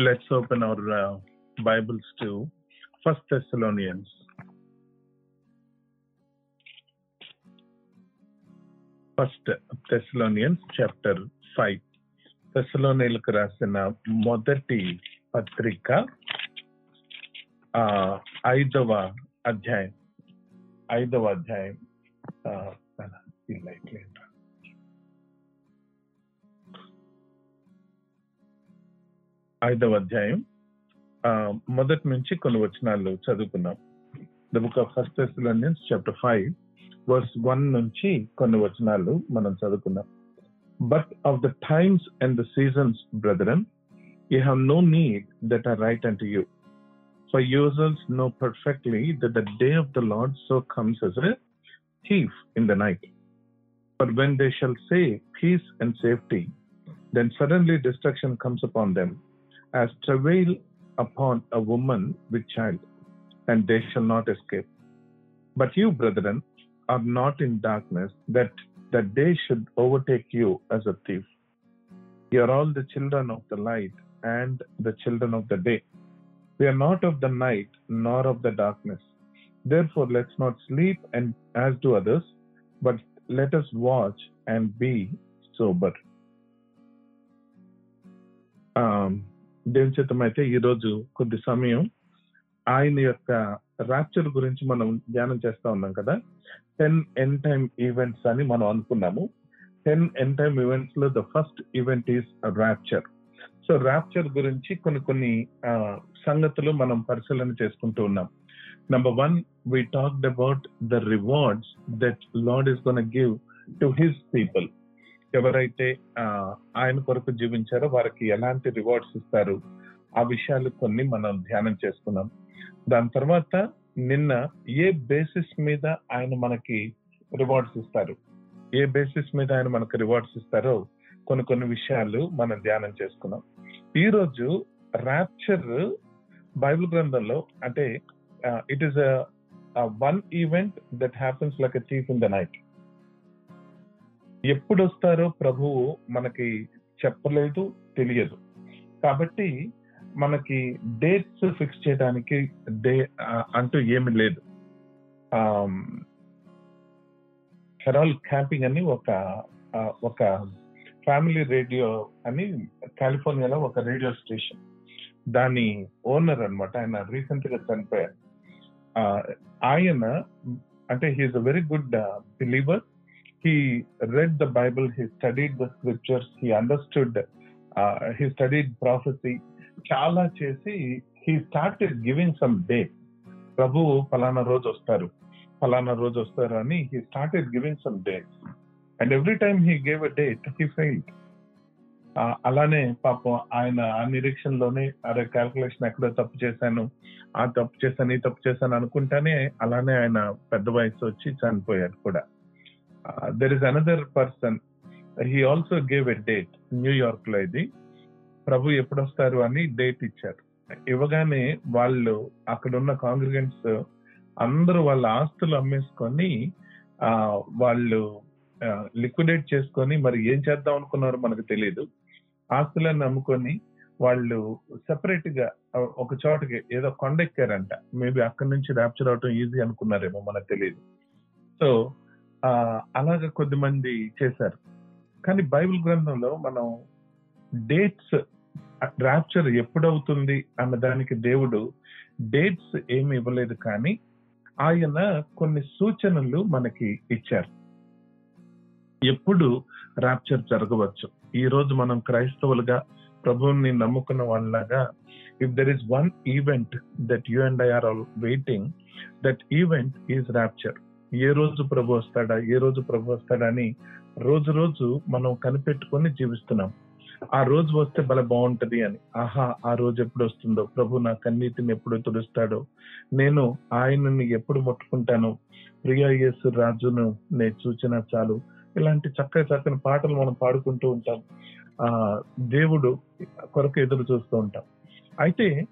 Let's open our uh, Bibles to First Thessalonians. First Thessalonians chapter five థెస్లోనియలకు రాసిన మొదటి పత్రిక ఆ, ఐదవ అధ్యాయం ఐదవ అధ్యాయం ఆ, ఐదవ అధ్యాయం. ఆ, మొదటి నుంచి కొన్ని వచనాలు చదువుకున్నాం the book of first Thessalonians chapter five verse one నుంచి కొన్ని వచనాలు మనం చదువుకున్నాం but of the times and the seasons brethren you have no need that are write and you for users know perfectly that the day of the Lord so comes as a thief in the night. But when they shall say peace and safety, then suddenly destruction comes upon them, as travail upon a woman with child, and they shall not escape. But you, brethren, are not in darkness, that that day should overtake you as a thief. You are all the children of the light and the children of the day. We are not of the night nor of the darkness. Therefore, let's not sleep and as do others, but let us watch and be sober. Um, దేవుని చిత్తమైతే ఈరోజు కొద్ది సమయం ఆయన యొక్క rapture గురించి మనం ధ్యానం చేస్తా ఉన్నాం కదా. టెన్ ఎన్ టైమ్ ఈవెంట్స్ అని మనం అనుకున్నాము. టెన్ ఎన్ టైమ్ ఈవెంట్స్లో the first event is rapture so rapture గురించి కొన్ని కొన్ని సంగతులు మనం పరిశీలన చేసుకుంటూ ఉన్నాం. Number one we talked about the rewards that Lord is gonna give to his people. ఎవరైతే ఆయన కొరకు జీవించారో వారికి ఎలాంటి రివార్డ్స్ ఇస్తారు? ఆ విషయాలు కొన్ని మనం ధ్యానం చేసుకున్నాం. దాని తర్వాత నిన్న ఏ బేసిస్ మీద ఆయన మనకి రివార్డ్స్ ఇస్తారు? ఏ బేసిస్ మీద ఆయన మనకు రివార్డ్స్ ఇస్తారో కొన్ని కొన్ని విషయాలు మనం ధ్యానం చేసుకున్నాం. ఈ రోజు ర్యాప్చర్ బైబిల్ గ్రంథంలో అంటే it is one event that happens like a thief in the night ఎప్పుడు వస్తారో ప్రభువు మనకి చెప్పలేదు తెలియదు. కాబట్టి మనకి డేట్స్ ఫిక్స్ చేయడానికి డే అంటూ ఏమి లేదు. హెరాల్ క్యాంపింగ్ అని ఒక ఒక ఫ్యామిలీ రేడియో అని కాలిఫోర్నియాలో ఒక రేడియో స్టేషన్. దాని ఓనర్ అనమాట ఆయన రీసెంట్గా చనిపోయారు ఆయన అంటే he is a very good believer. He read the he he the the he understood, uh, he studied prophecy. చాలా చేసి he started giving some day ప్రభు ఫలానా రోజు వస్తారు ఫలానా రోజు వస్తారు అని he started giving some dates and every time he gave a date he failed అలానే పాపం ఆయన ఆ నిరీక్షణలోనే అరే క్యాల్కులేషన్ ఎక్కడో తప్పు చేశాను ఆ తప్పు చేశాను ఈ తప్పు చేశాను అనుకుంటానే అలానే ఆయన పెద్ద వయసు వచ్చి చనిపోయారు కూడా. There is another person he also gave a date న్యూయార్క్లో ఇది. ప్రభు ఎప్పుడు వస్తారు అని డేట్ ఇచ్చారు. ఇవ్వగానే వాళ్ళు అక్కడ ఉన్న కాంగ్రిగెంట్స్ అందరూ వాళ్ళ ఆస్తులు అమ్మేసుకొని ఆ వాళ్ళు లిక్విడేట్ చేసుకొని మరి ఏం చేద్దాం అనుకున్నారో మనకు తెలియదు ఆస్తులను అమ్ముకొని వాళ్ళు సెపరేట్గా ఒక చోటకి ఏదో కొండ ఎక్కారంట. మేబీ అక్కడి నుంచి ర్యాప్చర్ అవటం ఈజీ అనుకున్నారేమో మనకు తెలియదు సో అలాగ కొద్ది మంది చేశారు. కానీ బైబిల్ గ్రంథంలో మనం డేట్స్ ర్యాప్చర్ ఎప్పుడవుతుంది అన్న దానికి దేవుడు డేట్స్ ఏమి ఇవ్వలేదు కానీ ఆయన కొన్ని సూచనలు మనకి ఇచ్చారు. ఎప్పుడు ర్యాప్చర్ జరగవచ్చు. ఈ రోజు మనం క్రైస్తవులుగా ప్రభువుని నమ్ముకున్న వాళ్ళగా if there is one event that you and I are all waiting that event is rapture ఏ రోజు ప్రభు వస్తాడా? ఏ రోజు ప్రభు వస్తాడా అని రోజు రోజు మనం కనిపెట్టుకొని జీవిస్తున్నాం. ఆ రోజు వస్తే బల బాగుంటది అని. ఆహా ఆ రోజు ఎప్పుడు వస్తుందో? ప్రభు నా కన్నీటిని ఎప్పుడు తుడుస్తాడో? నేను ఆయనని ఎప్పుడు ముట్టుకుంటాను? ప్రియా యేసు రాజును నేను చూచినా చాలు. ఇలాంటి చక్కని చక్కని పాటలు మనం పాడుకుంటూ ఉంటాం. ఆ దేవుడు కొరకు ఎదురు చూస్తూ ఉంటాం. అయితే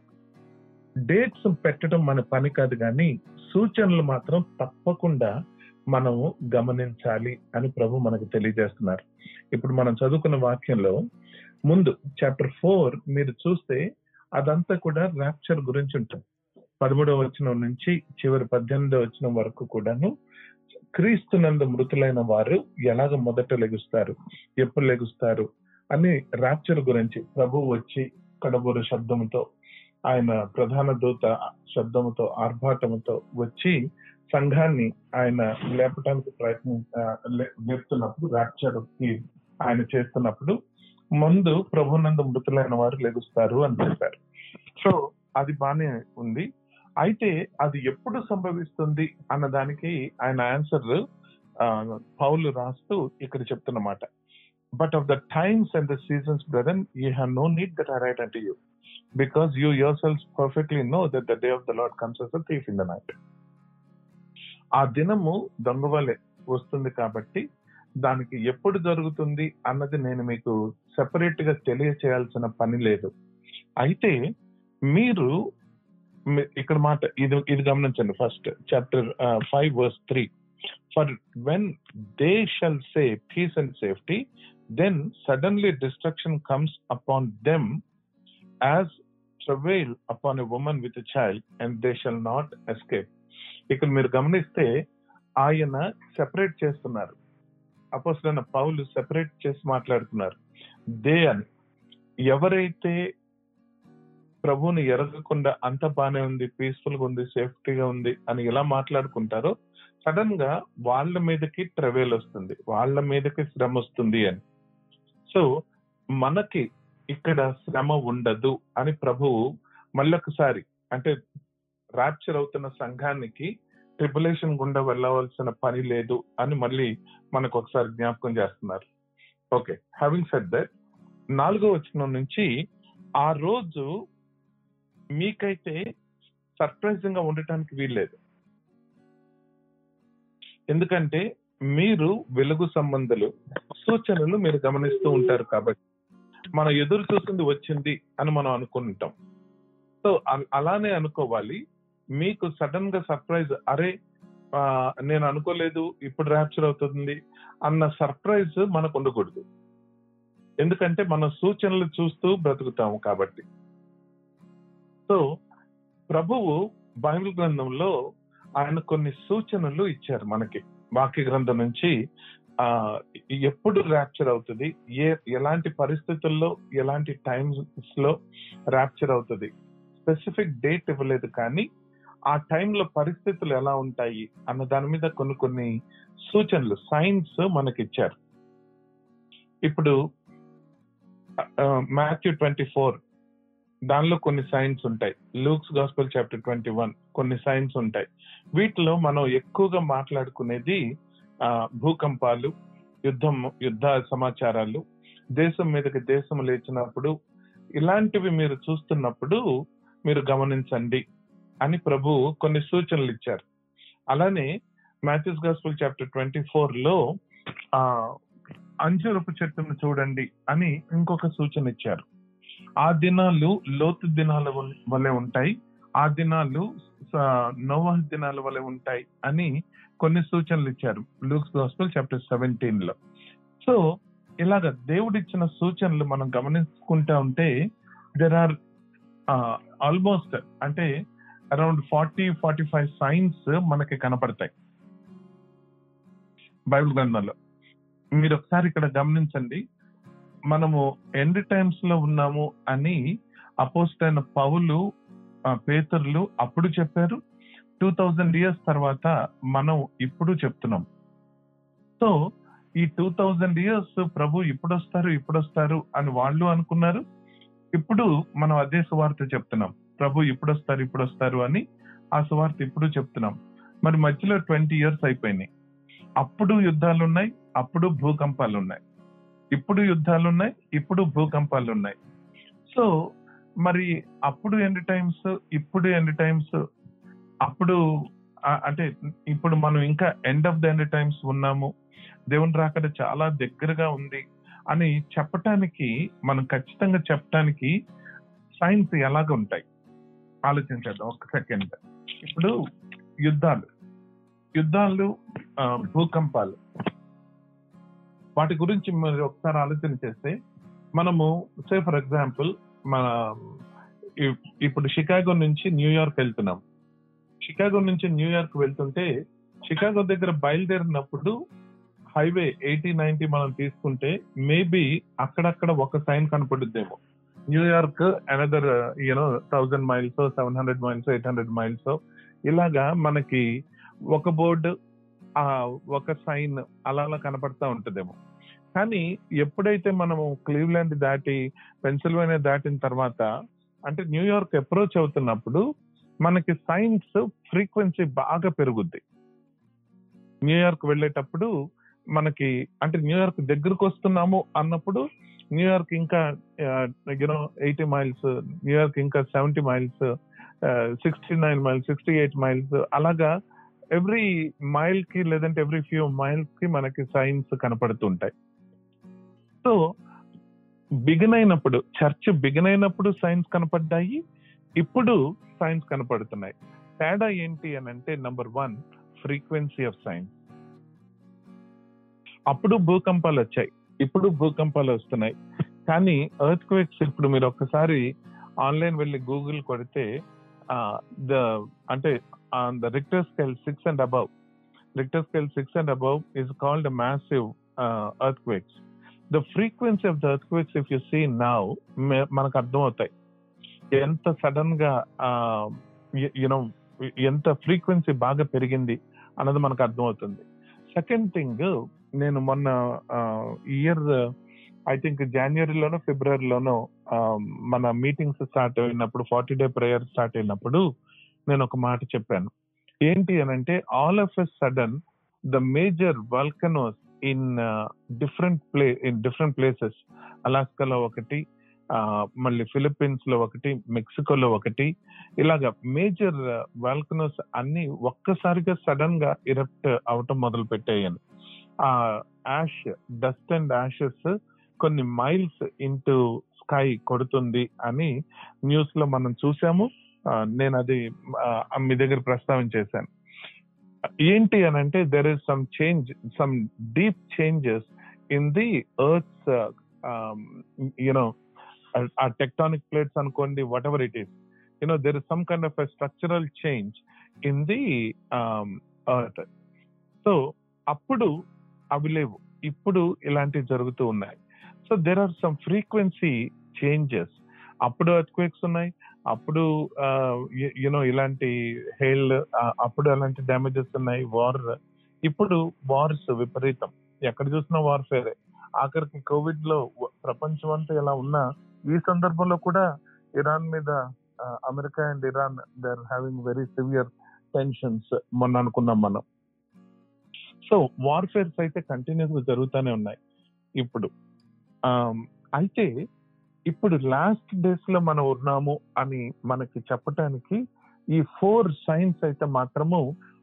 డేట్స్ పెట్టడం మన పని కాదు కానీ సూచనలు మాత్రం తప్పకుండా మనము గమనించాలి అని ప్రభు మనకు తెలియజేస్తున్నారు. ఇప్పుడు మనం చదువుకున్న వాక్యంలో ముందు చాప్టర్ ఫోర్ మీరు చూస్తే అదంతా కూడా ర్యాప్చర్ గురించి ఉంటుంది. పదమూడవ వచనం నుంచి చివరి పద్దెనిమిదవ వచనం వరకు కూడాను క్రీస్తునందు మృతులైన వారు ఎలాగ మొదట లెగుస్తారు ఎప్పుడు లెగుస్తారు అని ర్యాప్చర్ గురించి ప్రభు వచ్చి కడబూరు శబ్దముతో ఆయన ప్రధాన దూత శబ్దముతో ఆర్భాటముతో వచ్చి సంఘాన్ని ఆయన లేపటానికి ప్రయత్నం లేపుతున్నప్పుడు ర్యాప్చర్కి ఆయన చేస్తున్నప్పుడు ముందు ప్రభునందు మృతులైన వారు లెగుస్తారు అని చెప్పారు. సో అది బానే ఉంది. అయితే అది ఎప్పుడు సంభవిస్తుంది అన్న దానికి ఆయన ఆన్సర్ పౌలు రాస్తూ ఇక్కడ చెప్తున్నమాట. But of the times and the seasons brother you have no need that I write అంటే you because you yourselves perfectly know that the day of the Lord comes as thief in the night ఆ దినము దొంగవలే వస్తుంది కాబట్టి దానికి ఎప్పుడు జరుగుతుంది అన్నది నేను మీకు సెపరేట్గా తెలియచేయాల్సిన పని లేదు. అయితే మీరు ఇక్కడ మాట ఇది ఇది గమనించండి first chapter five verse three for when they shall say peace and safety then suddenly destruction comes upon them as travail upon a woman with child and they shall not escape ఇక్కడ మీరు గమనిస్తే ఆయన separate చేస్తున్నారు. అపోసలైన పౌలు separate చేసి మాట్లాడుతున్నారు. They అని ఎవరైతే ప్రభువుని ఎరగకుండా అంత బానే ఉంది పీస్ఫుల్గా ఉంది సేఫ్టీగా ఉంది అని ఎలా మాట్లాడుకుంటారో సడన్గా వాళ్ళ మీదకి ట్రవెల్ వస్తుంది వాళ్ళ మీదకి శ్రమ వస్తుంది అని. సో మనకి ఇక్కడ శ్రమ ఉండదు అని ప్రభువు మళ్ళొకసారి అంటే ర్యాప్చర్ అవుతున్న సంఘానికి ట్రిపులేషన్ గుండా వెళ్ళవలసిన పని లేదు అని మళ్ళీ మనకు ఒకసారి జ్ఞాపకం చేస్తున్నారు. ఓకే హ్యావింగ్ సెడ్ దట్ నాలుగో వచనం నుంచి ఆ రోజు మీకైతే సర్ప్రైజింగ్గా ఉండటానికి వీల్లేదు. ఎందుకంటే మీరు వెలుగు సంబంధాలు సూచనలు మీరు గమనిస్తూ ఉంటారు కాబట్టి. మనం ఎదురు చూసింది వచ్చింది అని మనం అనుకుంటాం. సో అ- అలానే అనుకోవాలి. మీకు సడన్గా సర్ప్రైజ్ అరే నేను అనుకోలేదు ఇప్పుడు ర్యాప్చర్ అవుతుంది అన్న సర్ప్రైజ్ మనకు ఉండకూడదు. ఎందుకంటే మన సూచనలు చూస్తూ బ్రతుకుతాము కాబట్టి. సో ప్రభువు బైబిల్ గ్రంథంలో ఆయన కొన్ని సూచనలు ఇచ్చారు మనకి. వాక్య గ్రంథం నుంచి ఆ ఎప్పుడు ర్యాప్చర్ అవుతుంది? ఏ ఎలాంటి పరిస్థితుల్లో ఎలాంటి టైమ్స్లో ర్యాప్చర్ అవుతుంది? స్పెసిఫిక్ డేట్ ఇవ్వలేదు కానీ ఆ టైంలో పరిస్థితులు ఎలా ఉంటాయి అన్న దాని మీద కొన్ని కొన్ని సూచనలు సైన్స్ మనకి ఇచ్చారు. ఇప్పుడు మాథ్యూ ట్వంటీ ఫోర్ దానిలో కొన్ని సైన్స్ ఉంటాయి. Luke's gospel chapter twenty one కొన్ని సైన్స్ ఉంటాయి. వీటిలో మనం ఎక్కువగా మాట్లాడుకునేది భూకంపాలు యుద్ధం యుద్ధ సమాచారాలు దేశం మీదకి దేశం లేచినప్పుడు ఇలాంటివి మీరు చూస్తున్నప్పుడు మీరు గమనించండి అని ప్రభు కొన్ని సూచనలు ఇచ్చారు. అలానే మ్యాథ్యూస్ గాస్పుల్ చాప్టర్ ట్వంటీ ఫోర్లో ఆ అంజురపు చెట్టును చూడండి అని ఇంకొక సూచన ఇచ్చారు. ఆ దినాలు లోతు దినాల వలె ఉంటాయి. ఆ దినాలు స- దినాల వలె ఉంటాయి అని కొన్ని సూచనలు ఇచ్చారు. లూక్స్ గాస్పల్ చాప్టర్ సెవెంటీన్లో సో ఇలాగ దేవుడిచ్చిన సూచనలు మనం గమనించుకుంటా ఉంటే దెర్ ఆర్ ఆల్మోస్ట్ అంటే around forty forty five signs మనకి కనపడతాయి. బైబిల్ గ్రంథంలో. మీరు ఒకసారి ఇక్కడ గమనించండి. మనము ఎండ్ టైమ్స్లో ఉన్నాము అని అపోస్ట్ అయిన పౌలు పేతుర్లు అప్పుడు చెప్పారు. టూ థౌజండ్ ఇయర్స్ తర్వాత మనం ఇప్పుడు చెప్తున్నాం. సో ఈ టూ థౌజండ్ ఇయర్స్ ప్రభు ఇప్పుడు వస్తారు ఇప్పుడు వస్తారు అని వాళ్ళు అనుకున్నారు. ఇప్పుడు మనం అదే సువార్త చెప్తున్నాం. ప్రభు ఇప్పుడు వస్తారు ఇప్పుడు వస్తారు అని ఆ సువార్త ఇప్పుడు చెప్తున్నాం. మరి మధ్యలో ట్వంటీ ఇయర్స్ అయిపోయినాయి. అప్పుడు యుద్ధాలు ఉన్నాయి అప్పుడు భూకంపాలు ఉన్నాయి ఇప్పుడు యుద్ధాలు ఉన్నాయి ఇప్పుడు భూకంపాలు ఉన్నాయి సో మరి అప్పుడు ఎండ్ టైమ్స్? ఇప్పుడు ఎండ్ టైమ్స్? అప్పుడు అంటే ఇప్పుడు మనం ఇంకా end of the end times ఉన్నాము. దేవుని రాకడ చాలా దగ్గరగా ఉంది అని చెప్పటానికి మనం ఖచ్చితంగా చెప్పటానికి సైన్స్ ఎలాగ ఉంటాయి? ఆలోచించండి ఒక సెకండ్. ఇప్పుడు యుద్ధాలు. యుద్ధాలు భూకంపాలు. వాటి గురించి మీరు ఒకసారి ఆలోచన చేస్తే మనము సే ఫర్ ఎగ్జాంపుల్ మన ఇప్పుడు షికాగో నుంచి న్యూయార్క్ వెళ్తున్నాం. షికాగో నుంచి న్యూయార్క్ వెళ్తుంటే షికాగో దగ్గర బయలుదేరినప్పుడు హైవే ఎయిటీ నైన్టీ మనం తీసుకుంటే మేబీ అక్కడక్కడ ఒక sign కనపడుద్దేమో. New York another you know thousand miles seven hundred miles eight hundred miles ఇలాగా మనకి ఒక బోర్డు ఆ ఒక సైన్ అలా అలా కనపడతా ఉంటుందేమో. కానీ ఎప్పుడైతే మనము క్లీవ్లాండ్ దాటి పెన్సిల్వేనియా దాటిన తర్వాత అంటే న్యూయార్క్ అప్రోచ్ అవుతున్నప్పుడు మనకి సైన్స్ ఫ్రీక్వెన్సీ బాగా పెరుగుద్ది. న్యూయార్క్ వెళ్ళేటప్పుడు మనకి అంటే న్యూయార్క్ దగ్గరకు వస్తున్నాము అన్నప్పుడు న్యూయార్క్ ఇంకా you know eighty miles New York ఇంకా seventy miles sixty nine miles sixty eight miles అలాగా ఎవ్రీ మైల్కి లేదంటే ఎవ్రీ ఫ్యూ మైల్స్కి మనకి సైన్స్ కనపడుతుంటాయి సో బిగిన్ అయినప్పుడు చర్చ్ బిగిన్ అయినప్పుడు సైన్స్ కనపడ్డాయి ఇప్పుడు సైన్స్ కనపడుతున్నాయి. తేడా ఏంటి అని అంటే number one frequency of signs అప్పుడు భూకంపాలు వచ్చాయి. ఇప్పుడు భూకంపాలు వస్తున్నాయి. కానీ ఎర్త్ క్వేక్స్ ఇప్పుడు మీరు ఒక్కసారి ఆన్లైన్ వెళ్ళి గూగుల్ కొడితే ద అంటే the Richter scale six and above Richter scale six and above is called massive earthquakes the frequency of the earth if you see now మనకు అర్థమవుతాయి. ఎంత సడన్గా యునో ఎంత ఫ్రీక్వెన్సీ బాగా పెరిగింది అన్నది మనకు అర్థమవుతుంది. సెకండ్ థింగ్ నేను మొన్న ఇయర్ ఐ థింక్ జనవరిలోనో ఫిబ్రవరిలోనో మన మీటింగ్స్ స్టార్ట్ అయినప్పుడు ఫార్టీ డే ప్రేయర్ స్టార్ట్ అయినప్పుడు నేను ఒక మాట చెప్పాను. ఏంటి అని అంటే all of a sudden the major volcanoes in different play in different places. అలాస్కాలో ఒకటి మళ్ళీ ఫిలిప్పీన్స్లో ఒకటి మెక్సికోలో ఒకటి. ఇలాగా మేజర్ వాల్కనోస్ అన్ని ఒక్కసారిగా సడన్గా ఇరప్ట్ అవటం మొదలు పెట్టాయని ఆ యాష్ డస్ట్ అండ్ యాషెస్ కొన్ని మైల్స్ ఇంటూ స్కై కొడుతుంది అని న్యూస్లో మనం చూసాము. నేను అది మీ దగ్గర ప్రస్తావించేశాను. ఏంటి అని అంటే there is some change some deep changes in the earth you know ఆ టెక్టానిక్ ప్లేట్స్ అనుకోండి whatever it is you know there is some kind of a structural change in the earth so అప్పుడు అవి లేవు. ఇప్పుడు ఇలాంటివి జరుగుతూ ఉన్నాయి. So there are some frequency changes అప్పుడు ఎర్త్క్వేక్స్ ఉన్నాయి. అప్పుడు యునో ఇలాంటి హెయిల్ అప్పుడు అలాంటి డ్యామేజెస్ ఉన్నాయి. వార్ ఇప్పుడు వార్స్ విపరీతం. ఎక్కడ చూసినా వార్ఫేరే. ఆఖరికి కోవిడ్లో ప్రపంచం అంతా ఇలా ఉన్నా ఈ సందర్భంలో కూడా ఇరాన్ మీద America and Iran they are having very severe tensions మొన్న అనుకున్నాం మనం. సో వార్ఫేర్స్ అయితే కంటిన్యూస్గా జరుగుతూనే ఉన్నాయి. ఇప్పుడు అయితే ఇప్పుడు లాస్ట్ డేస్లో మనం ఉన్నాము అని మనకి చెప్పటానికి ఈ ఫోర్ సైన్స్ అయితే మాత్రము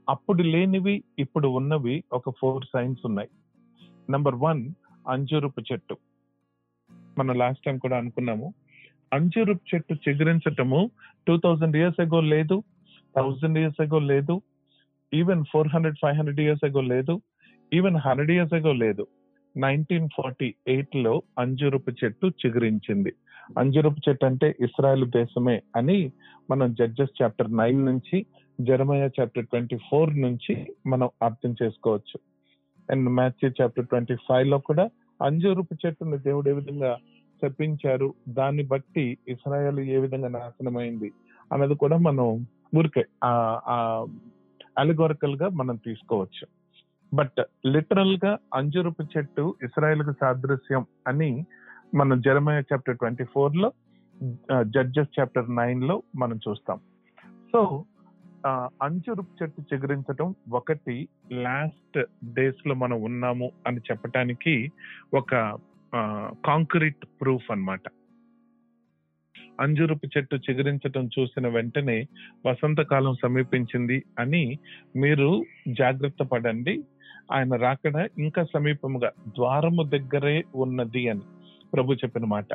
అప్పుడు లేనివి ఇప్పుడు ఉన్నవి ఒక ఫోర్ సైన్స్ ఉన్నాయి. నంబర్ వన్ అంజూరపు చెట్టు. మనం లాస్ట్ టైం కూడా అనుకున్నాము. అంజూరపు చెట్టు చిగురించటము టూ థౌజండ్ ఇయర్స్ ఎగో లేదు థౌజండ్ ఇయర్స్ ఎగో లేదు even four hundred five hundred years ago లేదు ఈవెన్ హండ్రెడ్ ఇయర్స్ ఎగో లేదు. నైన్టీన్ ఫార్టీ ఎయిట్లో అంజురపు చెట్టు చిగురించింది. అంజురపు చెట్టు అంటే ఇస్రాయల్ దేశమే అని మనం జడ్జెస్ చాప్టర్ నైన్ నుంచి జర్మయా చాప్టర్ ట్వంటీ ఫోర్ నుంచి మనం అర్థం చేసుకోవచ్చు. అండ్ మ్యాథ్యూ చాప్టర్ ట్వంటీ ఫైవ్లో కూడా అంజూరపు చెట్టుని దేవుడు ఏ విధంగా చెప్పించారు దాన్ని బట్టి ఇస్రాయల్ ఏ విధంగా నాశనమైంది? అన్నది కూడా మనం ఊరికే అలిగోరికల్గా మనం తీసుకోవచ్చు. బట్ లిటరల్గా అంజురుపు చెట్టు ఇస్రాయల్కు సాదృశ్యం అని మనం జరమయ చాప్టర్ ట్వంటీ ఫోర్లో జడ్జెస్ చాప్టర్ నైన్లో మనం చూస్తాం. సో అంజురుపు చెట్టు చిగురించడం ఒకటి లాస్ట్ డేస్లో మనం ఉన్నాము అని చెప్పటానికి ఒక కాంక్రీట్ ప్రూఫ్ అనమాట అంజురపు చెట్టు చిగురించటం చూసిన వెంటనే వసంతకాలం సమీపించింది అని మీరు జాగ్రత్త పడండి. ఆయన రాకడ ఇంకా సమీపముగా ద్వారము దగ్గరే ఉన్నది అని ప్రభు చెప్పిన మాట.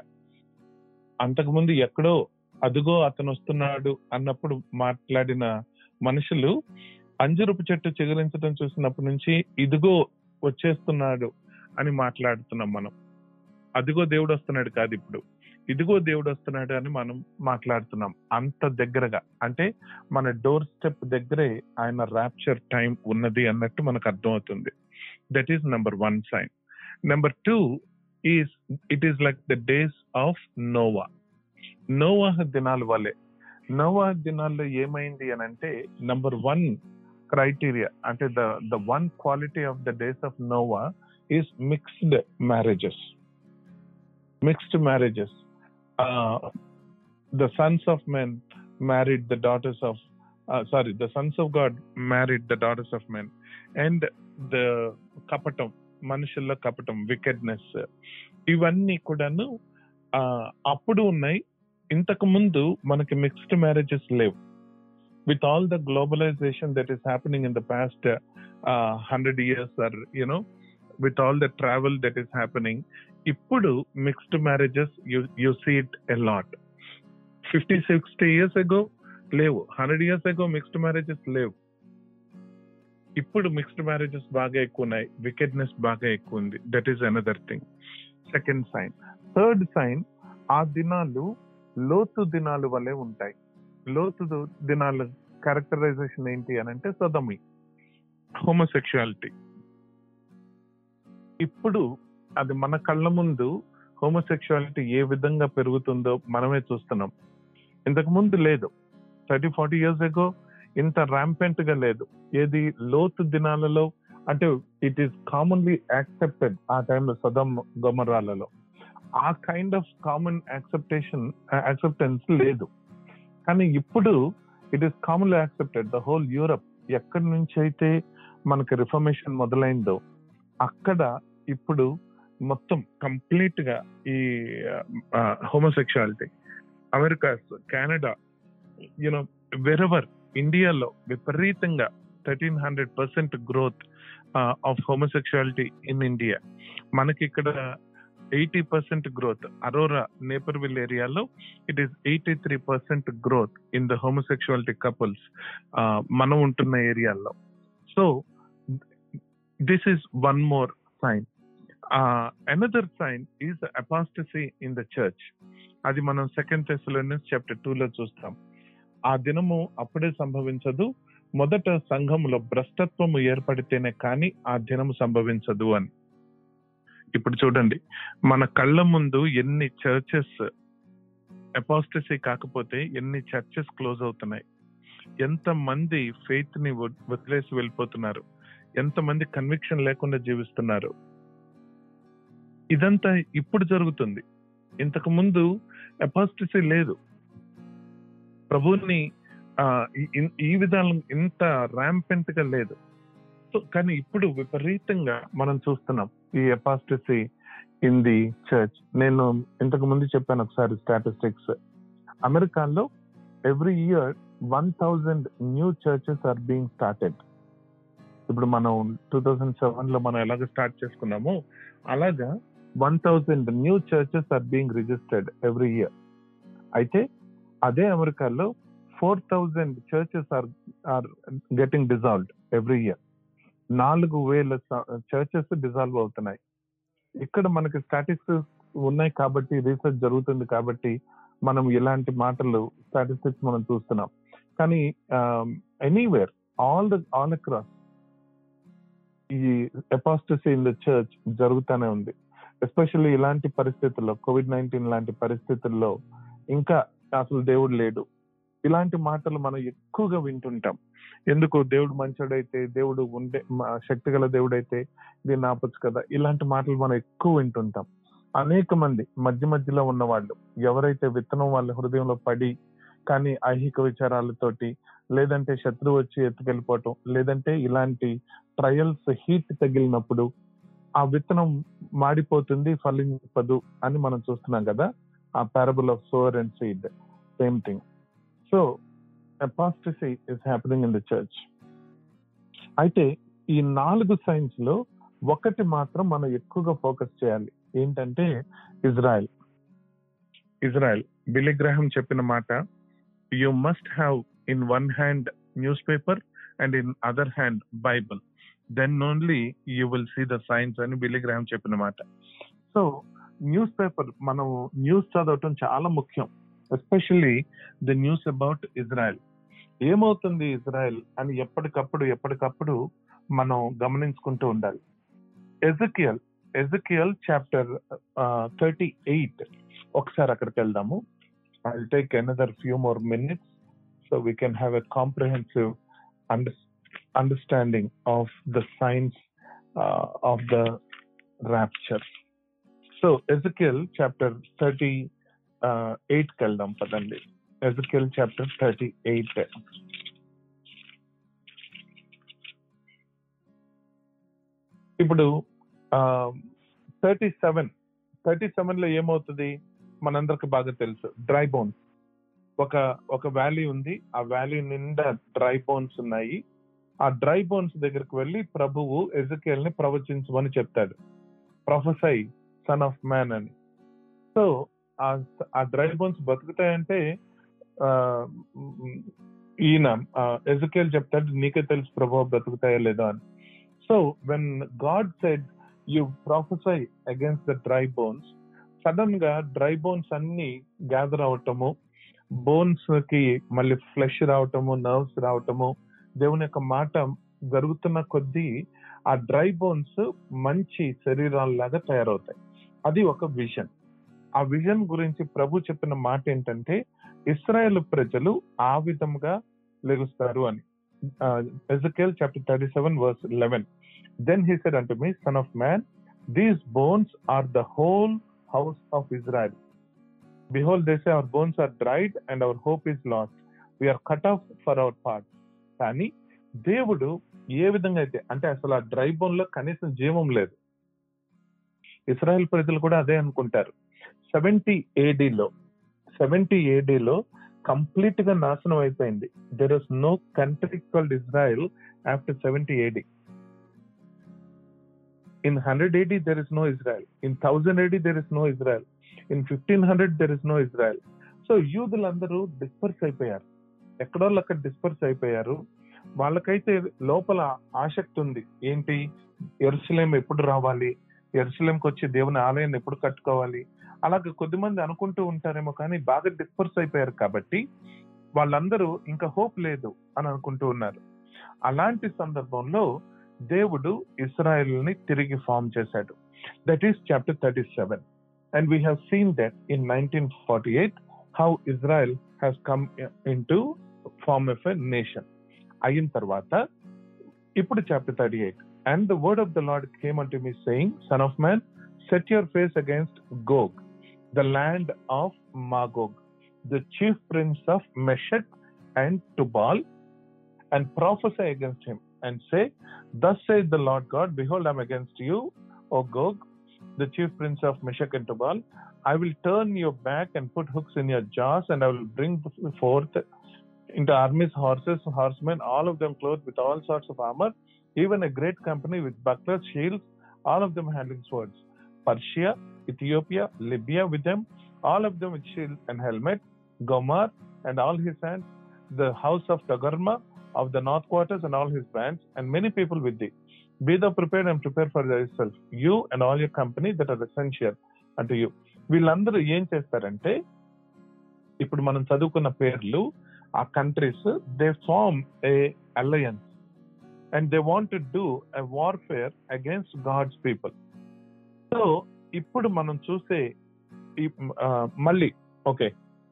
అంతకుముందు ఎక్కడో అదుగో అతను వస్తున్నాడు అన్నప్పుడు మాట్లాడిన మనుషులు అంజురపు చెట్టు చిగురించడం చూసినప్పటి నుంచి ఇదిగో వచ్చేస్తున్నాడు అని మాట్లాడుతున్నాం మనం. అదిగో దేవుడు వస్తున్నాడు కాదు ఇప్పుడు. ఇదిగో దేవుడు వస్తున్నాడు అని మనం మాట్లాడుతున్నాం. అంత దగ్గరగా. అంటే మన డోర్ స్టెప్ దగ్గరే ఆయన ర్యాప్చర్ టైం ఉన్నది అన్నట్టు మనకు అర్థమవుతుంది. That is number one sign number two is it is like the days of Noah Noah దినాల వల్లే నోవా దినాల్లో ఏమైంది అని అంటే నంబర్ వన్ క్రైటీరియా అంటే the the one quality of the days of Noah is mixed marriages mixed marriages the sons of men married the daughters of sorry the sons of God married the daughters of men and the కపటం మనుషుల్లో కపటం wickedness ఇవన్నీ కూడాను అప్పుడు ఉన్నాయి ఇంతకు ముందు మనకి మిక్స్డ్ మ్యారేజెస్ లేవు with all the globalization that is happening in the past hundred years or you know with all the travel that is happening ఇప్పుడు mixed marriages you see it a lot fifty sixty years ago లేవు. Hundred years ago mixed marriages లేవు. ఇప్పుడు mixed marriages బాగా ఎక్కువ ఉన్నాయి wickedness బాగా ఎక్కువ ఉంది that is another thing second sign third sign ఆ దినాలు లోతు దినాలు వలె ఉంటాయి. లోతు దినాల క్యారెక్టరైజేషన్ ఏంటి అని అంటే సదమి హోమోసెక్షువాలిటీ ఇప్పుడు అది మన కళ్ళ ముందు హోమోసెక్షువాలిటీ ఏ విధంగా పెరుగుతుందో మనమే చూస్తున్నాం. ఇంతకు ముందు లేదు. థర్టీ ఫార్టీ ఇయర్స్ ఎగో ఇంత ర్యాంపెంట్గా లేదు. ఏది లోతు దినాలలో అంటే ఇట్ ఈస్ కామన్లీ యాక్సెప్టెడ్ ఆ టైంలో సదం గొమరాలలో. ఆ kind of common acceptation acceptance లేదు. కానీ ఇప్పుడు it is commonly accepted the whole Europe ఎక్కడి నుంచి అయితే మనకి రిఫర్మేషన్ మొదలైందో అక్కడ ఇప్పుడు మొత్తం కంప్లీట్గా ఈ homosexuality Americas Canada you know wherever ఇండియాలో విపరీతంగా thirteen hundred percent growth of homosexuality in India. మనకి ఇక్కడ eighty percent growth Aurora Naperville ఏరియాలో it is eighty three percent growth in the homosexuality couples మనం ఉంటున్న ఏరియాల్లో. So this is one more sign. Another sign is apostasy in the church అది మనం second టెస్ట్లోనే chapter టూలో చూస్తాం. ఆ దినము అప్పుడే సంభవించదు మొదట సంఘములో భ్రష్టత్వము ఏర్పడితేనే కానీ ఆ దినము సంభవించదు అని. ఇప్పుడు చూడండి మన కళ్ళ ముందు ఎన్ని చర్చెస్ అపాస్టసీ కాకపోతే ఎన్ని చర్చెస్ క్లోజ్ అవుతున్నాయి. ఎంత మంది ఫెయిత్ని వదిలేసి వెళ్ళిపోతున్నారు? ఎంతమంది కన్విక్షన్ లేకుండా జీవిస్తున్నారు? ఇదంతా ఇప్పుడు జరుగుతుంది. ఇంతకు ముందు అపాస్టసీ లేదు. ప్రభుని ఈ విధానం ఇంత ర్యాంపెంట్గా లేదు. సో కానీ ఇప్పుడు విపరీతంగా మనం చూస్తున్నాం ఈ అపాస్టసీ ఇన్ ది చర్చ్ నేను ఇంతకు ముందు చెప్పాను ఒకసారి స్టాటిస్టిక్స్ అమెరికాలో every year one thousand new churches are being started ఇప్పుడు మనం టూ థౌజండ్ సెవెన్లో మనం ఎలాగ స్టార్ట్ చేసుకున్నామో అలాగా one thousand new churches are being registered every year అయితే అదే అమెరికాలో four thousand churches are are getting dissolved every year నాలుగు వేల చర్చెస్ డిజాల్వ్ అవుతున్నాయి. ఇక్కడ మనకి స్టాటిస్టిక్స్ ఉన్నాయి కాబట్టి రీసెర్చ్ జరుగుతుంది కాబట్టి మనం ఇలాంటి మాటలు స్టాటిస్టిక్స్ మనం చూస్తున్నాం. కానీ anywhere all the all across ఈ అపాస్టసీ ఇన్ ద చర్చ్ జరుగుతూనే ఉంది. ఎస్పెషల్లీ ఇలాంటి పరిస్థితుల్లో కోవిడ్ నైన్టీన్ లాంటి పరిస్థితుల్లో ఇంకా అసలు దేవుడు లేడు. ఇలాంటి మాటలు మనం ఎక్కువగా వింటుంటాం. ఎందుకు? దేవుడు మంచోడైతే దేవుడు ఉండే శక్తి గల దేవుడైతే దీన్ని ఆపచ్చు కదా? ఇలాంటి మాటలు మనం ఎక్కువ వింటుంటాం. అనేక మంది మధ్య మధ్యలో ఉన్న వాళ్ళు ఎవరైతే విత్తనం వాళ్ళ హృదయంలో పడి కానీ ఐహిక విచారాలతోటి లేదంటే శత్రువు వచ్చి ఎత్తుకెళ్ళిపోవటం లేదంటే ఇలాంటి ట్రయల్స్ హీట్ తగిలినప్పుడు ఆ విత్తనం మాడిపోతుంది ఫలింపదు అని మనం చూస్తున్నాం కదా. ఆ parable of sower and seed same thing so apostasy is happening in the church అయితే ఈ నాలుగు సైన్స్లో ఒకటి మాత్రం మనం ఎక్కువగా ఫోకస్ చేయాలి. ఏంటంటే ఇజ్రాయెల్. ఇజ్రాయెల్ బిలిగ్రహం చెప్పిన మాట you must have in one hand newspaper and in other hand Bible then only you will see the signs అని బిలిగ్రహం చెప్పిన మాట సో న్యూస్ పేపర్ మనం న్యూస్ చదవటం చాలా ముఖ్యం. Especially the news about Israel ఏమవుతుంది ఇజ్రాయెల్ అని ఎప్పటికప్పుడు ఎప్పటికప్పుడు మనం గమనించుకుంటూ ఉండాలి. Ezekiel Ezekiel chapter thirty eight ఒకసారి అక్కడికి వెళ్దాము. I take another few more minutes so we can have a comprehensive understanding of the signs of the rapture. So Ezekiel chapter 38 కి వెళ్దాం పదండి ఎజకిల్ చాప్టర్ థర్టీ ఎయిట్ ఇప్పుడు thirty seven thirty సెవెన్లో ఏమవుతుంది? మనందరికి బాగా తెలుసు. డ్రై బోన్స్ ఒక ఒక వ్యాలీ ఉంది. ఆ వ్యాలీ నిండా డ్రై బోన్స్ ఉన్నాయి. ఆ డ్రై బోన్స్ దగ్గరికి వెళ్ళి ప్రభువు ఎజకేల్ని ప్రవచించమని చెప్తాడు. ప్రొఫెసై సన్ ఆఫ్ మ్యాన్ అని. సో ఆ డ్రై బోన్స్ బతుకుతాయంటే ఈయన ఎజకేల్ చెప్తాడు నీకే తెలుసు ప్రభావ బ్రతుకుతాయో లేదో అని. So when God said you prophesy against the dry bones సడన్గా డ్రై బోన్స్ అన్ని గ్యాదర్ అవటము బోన్స్కి మళ్ళీ ఫ్లెష్ రావటము నర్వ్స్ రావటము దేవుని యొక్క మాట జరుగుతున్న కొద్దీ ఆ డ్రై బోన్స్ మంచి శరీరాల్లాగా తయారవుతాయి. అది ఒక విజన్. ఆ విజన్ గురించి ప్రభు చెప్పిన మాట ఏంటంటే ఇస్రాయేల్ ప్రజలు ఆ విధంగా లెగుస్తారు అని. Ezekiel chapter thirty seven verse eleven. Then he said unto me son of man these bones are the whole house of Israel behold they say our bones are dried and our hope is lost we are cut off for our part కానీ దేవుడు ఏ విధంగా అయితే అంటే అసలు ఆ dry బోన్లో కనీసం జీవం లేదు. ఇస్రాయల్ ప్రజలు కూడా అదే అనుకుంటారు. సెవెంటీ ఏడీలో సెవెంటీ ఏడీలో కంప్లీట్గా నాశనం అయిపోయింది. There is no country called Israel after seventy AD in hundred AD there is no Israel in thousand AD there is no Israel in fifteen hundred there is no Israel so యూదులందరూ disperse అయిపోయారు. ఎక్కడో అక్కడ disperse అయిపోయారు. వాళ్ళకైతే లోపల ఆసక్తి ఉంది. ఏంటి? ఎరుసలేం ఎప్పుడు రావాలి? ఎరుసలేంకి వచ్చి దేవుని ఆలయాన్ని ఎప్పుడు కట్టుకోవాలి? అలాగే కొద్దిమంది అనుకుంటూ ఉంటారేమో కానీ బాగా డిస్పర్స్ అయిపోయారు కాబట్టి వాళ్ళందరూ ఇంకా హోప్ లేదు అని అనుకుంటూ ఉన్నారు. అలాంటి సందర్భంలో దేవుడు ఇస్రాయల్ని తిరిగి ఫామ్ చేశాడు. That is chapter thirty seven and we have seen that in nineteen forty eight how Israel has come in to form of a nation. I Ayin Tarvata, Ipudu chapter 38. And the word of the Lord came unto me, saying, Son of man, set your face against Gog, the land of Magog, the chief prince of Meshech and Tubal, and prophesy against him, and say, Thus saith the Lord God, Behold, I am against you, O Gog, the chief prince of Meshech and Tubal. I will turn your back and put hooks in your jaws, and I will bring forth into armies horses, horsemen, all of them clothed with all sorts of armor, even a great company with bucklers, shields, all of them handling swords. Persia, Ethiopia, Libya with them, all of them with shield and helmet, Gomar and all his hands, the house of Tagarma of the north quarters and all his bands, and many people with thee. Be thou prepared and prepare for thyself, you and all your company that are essential unto you. వీళ్ళందరూ ఏం చేస్తారంటే ఇప్పుడు మనం చదువుకున్న పేర్లు ఆ countries they form a alliance and they want do a warfare against God's people so ఇప్పుడు మనం చూసే మళ్ళీ ఓకే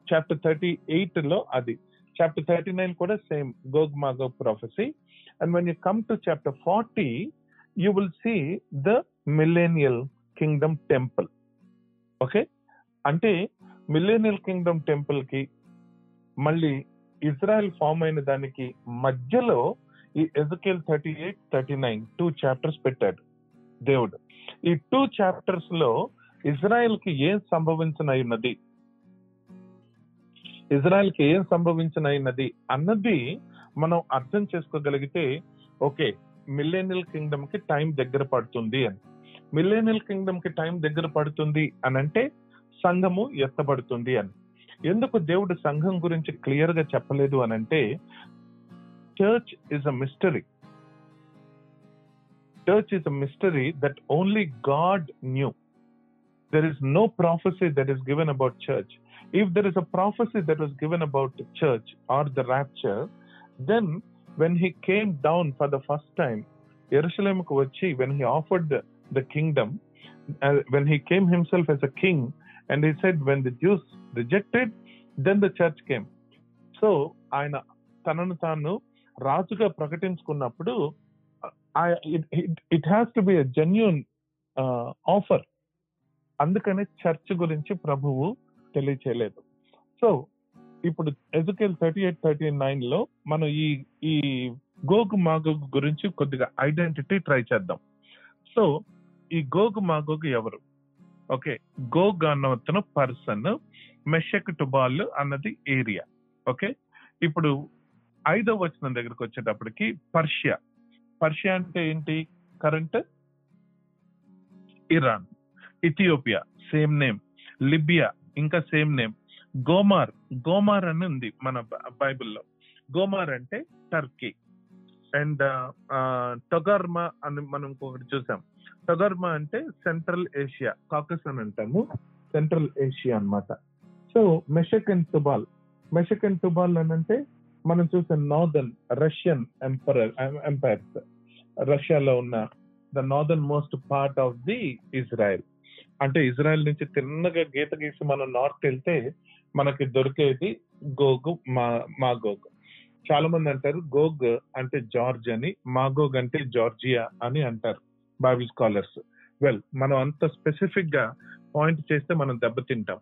చాప్టర్ థర్టీ ఎయిట్లో అది. చాప్టర్ థర్టీ నైన్ కూడా same Gog Magog prophecy and when you come to chapter forty you will see the millennial kingdom temple okay అంటే millennial kingdom టెంపుల్కి మళ్ళీ ఇజ్రాయెల్ ఫామ్ అయిన దానికి మధ్యలో ఈ Ezekiel thirty eight thirty nine two chapters పెట్టాడు దేవుడు. ఈ టూ చాప్టర్స్లో ఇజ్రాయెల్కి ఏం సంభవించనైనది ఇజ్రాయెల్కి ఏం సంభవించనైనది అన్నది మనం అర్థం చేసుకోగలిగితే ఓకే మిలేనియల్ కింగ్డమ్కి టైం దగ్గర పడుతుంది అని. మిలేనియల్ కింగ్డమ్కి టైం దగ్గర పడుతుంది అని అంటే సంఘము ఎత్తబడుతుంది అని. ఎందుకు దేవుడు సంఘం గురించి క్లియర్గా చెప్పలేదు అని అంటే church is a mystery church is a mystery that only God knew there is no prophecy that is given about church. If there is a prophecy that was given about the church or the rapture, then when he came down for the first time, Jerusalemకు వచ్చి when he offered the, the kingdom, uh, when he came himself as a king, and he said when the Jews rejected then the church came so ఆయన తనను తాను రాజుగా ప్రకటించుకున్నప్పుడు it has to be a genuine offer అందుకనే church గురించి ప్రభువు తెలియచేయలేదు. So ఇప్పుడు Ezekiel thirty eight థర్టీ నైన్లో మనం ఈ ఈ గోగు మాగోగు గురించి కొద్దిగా ఐడెంటిటీ ట్రై చేద్దాం. సో ఈ గోగు మాగోగు ఎవరు? Okay. Gog person Meshech Tubal అన్నది ఏరియా. ఓకే. ఇప్పుడు ఐదో వచనం దగ్గరకు వచ్చేటప్పటికి పర్షియా. పర్షియా అంటే ఏంటి? Current? Iran. Ethiopia. Same name. Libya. ఇంకా సేమ్ నేమ్. గోమార్. గోమార్ అని ఉంది మన బైబిల్లో. గోమార్ అంటే టర్కీ. అండ్ టొగర్మా అని మనం ఇంకొకటి చూసాం. టొగర్మా అంటే సెంట్రల్ ఏషియా కాకస్ అని అంటాము. సెంట్రల్ ఏషియా అన్నమాట. So Meshech and Tubal Meshech and Tubal అని అంటే మనం చూసే నార్దర్న్ రష్యన్ ఎంపరర్ ఎంపైర్స్ రష్యాలో ఉన్న the northern most part of the Israel అంటే ఇజ్రాయెల్ నుంచి తిన్నగా గీత గీసి మనం నార్త్ వెళ్తే మనకి దొరికేది గోగు మా మా గోగు చాలా మంది అంటారు గోగ్ అంటే జార్జ్ అని మాగోగ్ అంటే జార్జియా అని అంటారు బైబిల్ స్కాలర్స్ వెల్ మనం అంత స్పెసిఫిక్గా పాయింట్ చేస్తే మనం దెబ్బతింటాం.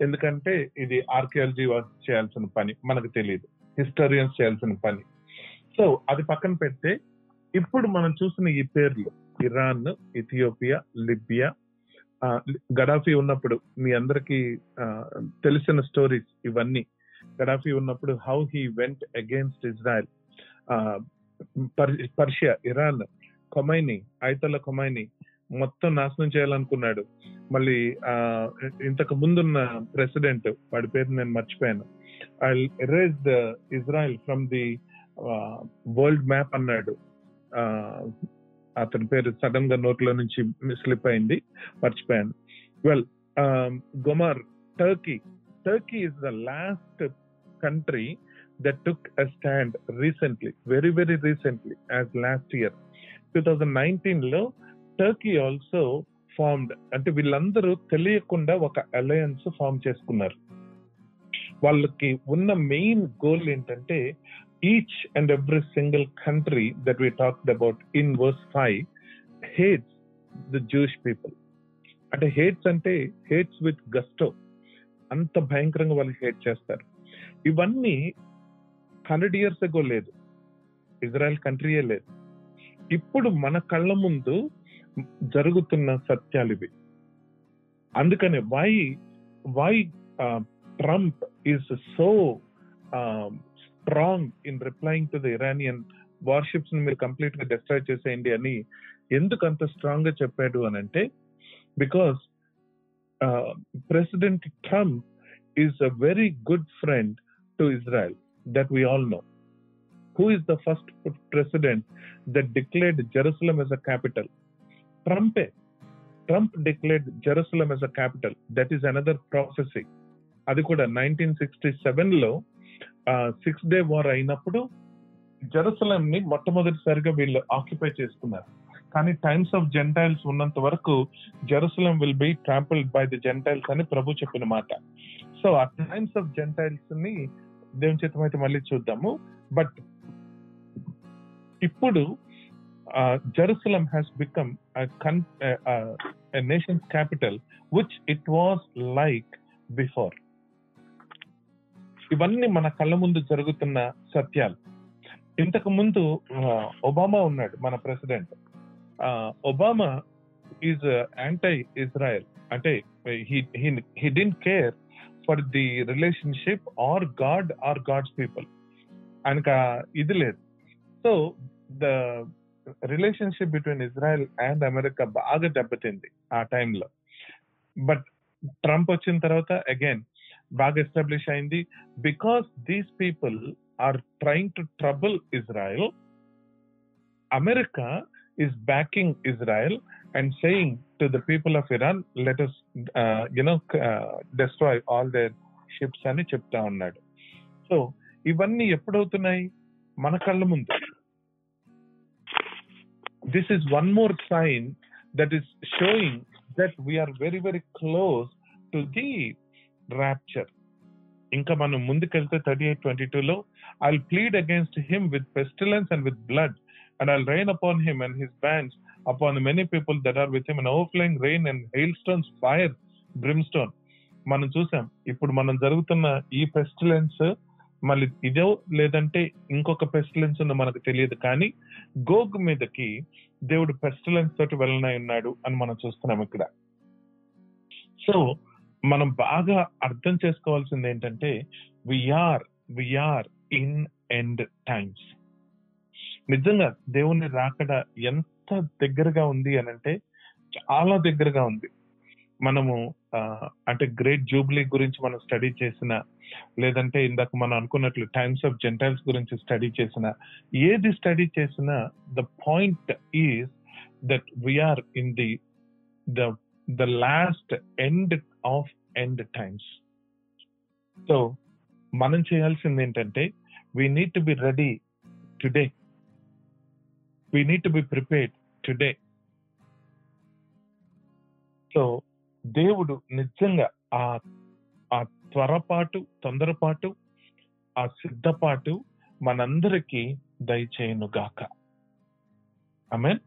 ఎందుకంటే ఇది ఆర్కియాలజీ చేయాల్సిన పని మనకు తెలియదు హిస్టోరియన్స్ చేయాల్సిన పని. సో అది పక్కన పెడితే ఇప్పుడు మనం చూసిన ఈ పేర్లు ఇరాన్ ఇథియోపియా లిబియా గడాఫీ ఉన్నప్పుడు మీ అందరికి తెలిసిన స్టోరీస్ ఇవన్నీ. గడాఫీ ఉన్నప్పుడు how he went against Israel Persia Iran Khomeini Ayatollah Khomeini మొత్తం నాశనం చేయాలనుకున్నాడు. మళ్ళీ ఆ, ఇంతకు ముందున్న ప్రెసిడెంట్ వాడి పేరు నేను మర్చిపోయాను. I erase the Israel from the world map అన్నాడు. అతని పేరు సడన్గా నోట్లో నుంచి స్లిప్ అయింది. మర్చిపోయాను. Well Gomer Turkey Turkey is the last country that took a stand recently, very, very recently, as last year. 2019 లో టర్కీ ఆల్సో ఫార్మ్డ్ అంటే వీళ్ళందరూ తెలియకుండా ఒక అలయన్స్ ఫామ్ చేసుకున్నారు. వాళ్ళకి ఉన్న మెయిన్ గోల్ ఏంటంటే each and every single country that we talked about in verse five hates the Jewish people అంటే హేట్స్ అంటే హేట్స్ విత్ గస్టో అంత భయంకరంగా వాళ్ళు హేట్ చేస్తారు. ఇవన్నీ హండ్రెడ్ ఇయర్స్ ఎగో లేదు. ఇజ్రాయెల్ కంట్రీయే లేదు. ఇప్పుడు మన కళ్ళ ముందు జరుగుతున్న సత్యాలు ఇవి. అందుకనే why why Trump is so strong in replying to the Iranian వార్షిప్స్ని మీరు కంప్లీట్గా డిస్ట్రాయ్ చేసేయండి అని ఎందుకు అంత స్ట్రాంగ్గా చెప్పాడు అని అంటే because president Trump is a very good friend to Israel that we all know. Who is the first president that declared Jerusalem as a capital? Trump. Trump declared Jerusalem as a capital that is another prophecy అది కూడా nineteen sixty సెవెన్లో six day war అయినప్పుడు Jerusalem ని మొట్టమొదటిసారిగా వీళ్ళు occupy చేస్తున్నారు కానీ times of Gentiles ఉన్నంత వరకు Jerusalem will be trampled by the Gentiles అని ప్రభు చెప్పిన మాట. సో ఆ టైమ్స్ ఆఫ్ జెంటైల్స్ని దేవుని చిత్తం అయితే మళ్ళీ చూద్దాము. బట్ ఇప్పుడు Jerusalem has become nation's capital which it was like before ఇవన్నీ మన కళ్ళ ముందు జరుగుతున్న సత్యాలు. ఇంతకు ముందు ఒబామా ఉన్నాడు మన president. Obama is anti Israel అంటే he didn't care for the relationship or God or God's people ఆయనకు ఇది లేదు. So the relationship between Israel and America బాగా దెబ్బతింది ఆ టైంలో. బట్ ట్రంప్ వచ్చిన తర్వాత అగైన్ బాగా ఎస్టాబ్లిష్ అయింది. Because these people are trying to trouble Israel America is backing Israel and saying to the people of Iran, let us, uh, you know, uh, destroy all their ships అని చెప్తా ఉన్నాడు. So ఇవన్నీ ఎప్పుడవుతున్నాయి? మన కళ్ళ ముందు. This is one more sign that is showing that we are very very close to the rapture ఇంకా మనం ముందుకెళ్తే థర్టీ ఎయిట్ ట్వంటీ టూలో I plead against him with pestilence and with blood and I rain upon him and his bands upon many people that are with him and overflowing rain and hailstones fire brimstone మనం చూసాం. ఇప్పుడు మనం జరుగుతున్న ఈ pestilence మళ్ళీ ఇదో లేదంటే ఇంకొక పెస్టిలెన్స్ ఉందో మనకు తెలియదు. కానీ గోగ్ మీదకి దేవుడు పెస్టిలెన్స్ తోటి వెళ్ళనై ఉన్నాడు అని మనం చూస్తున్నాం ఇక్కడ. సో మనం బాగా అర్థం చేసుకోవాల్సింది ఏంటంటే we are we are in end times నిజంగా దేవుని రాకడ ఎంత దగ్గరగా ఉంది అని అంటే చాలా దగ్గరగా ఉంది. మనము అంటే గ్రేట్ జూబ్లీ గురించి మనం స్టడీ చేసిన లేదంటే ఇందాక మనం అనుకున్నట్లు టైమ్స్ ఆఫ్ జెంటైల్స్ గురించి స్టడీ చేసిన ఏది స్టడీ చేసినా the point is that we are in the the the last end of end times so మనం చేయాల్సింది ఏంటంటే we need to be ready today we need to be prepared today so దేవుడు నిజంగా ఆ ఆ త్వరపాటు తొందరపాటు ఆ సిద్ధపాటు మనందరికీ దయచేయను గాక మీన్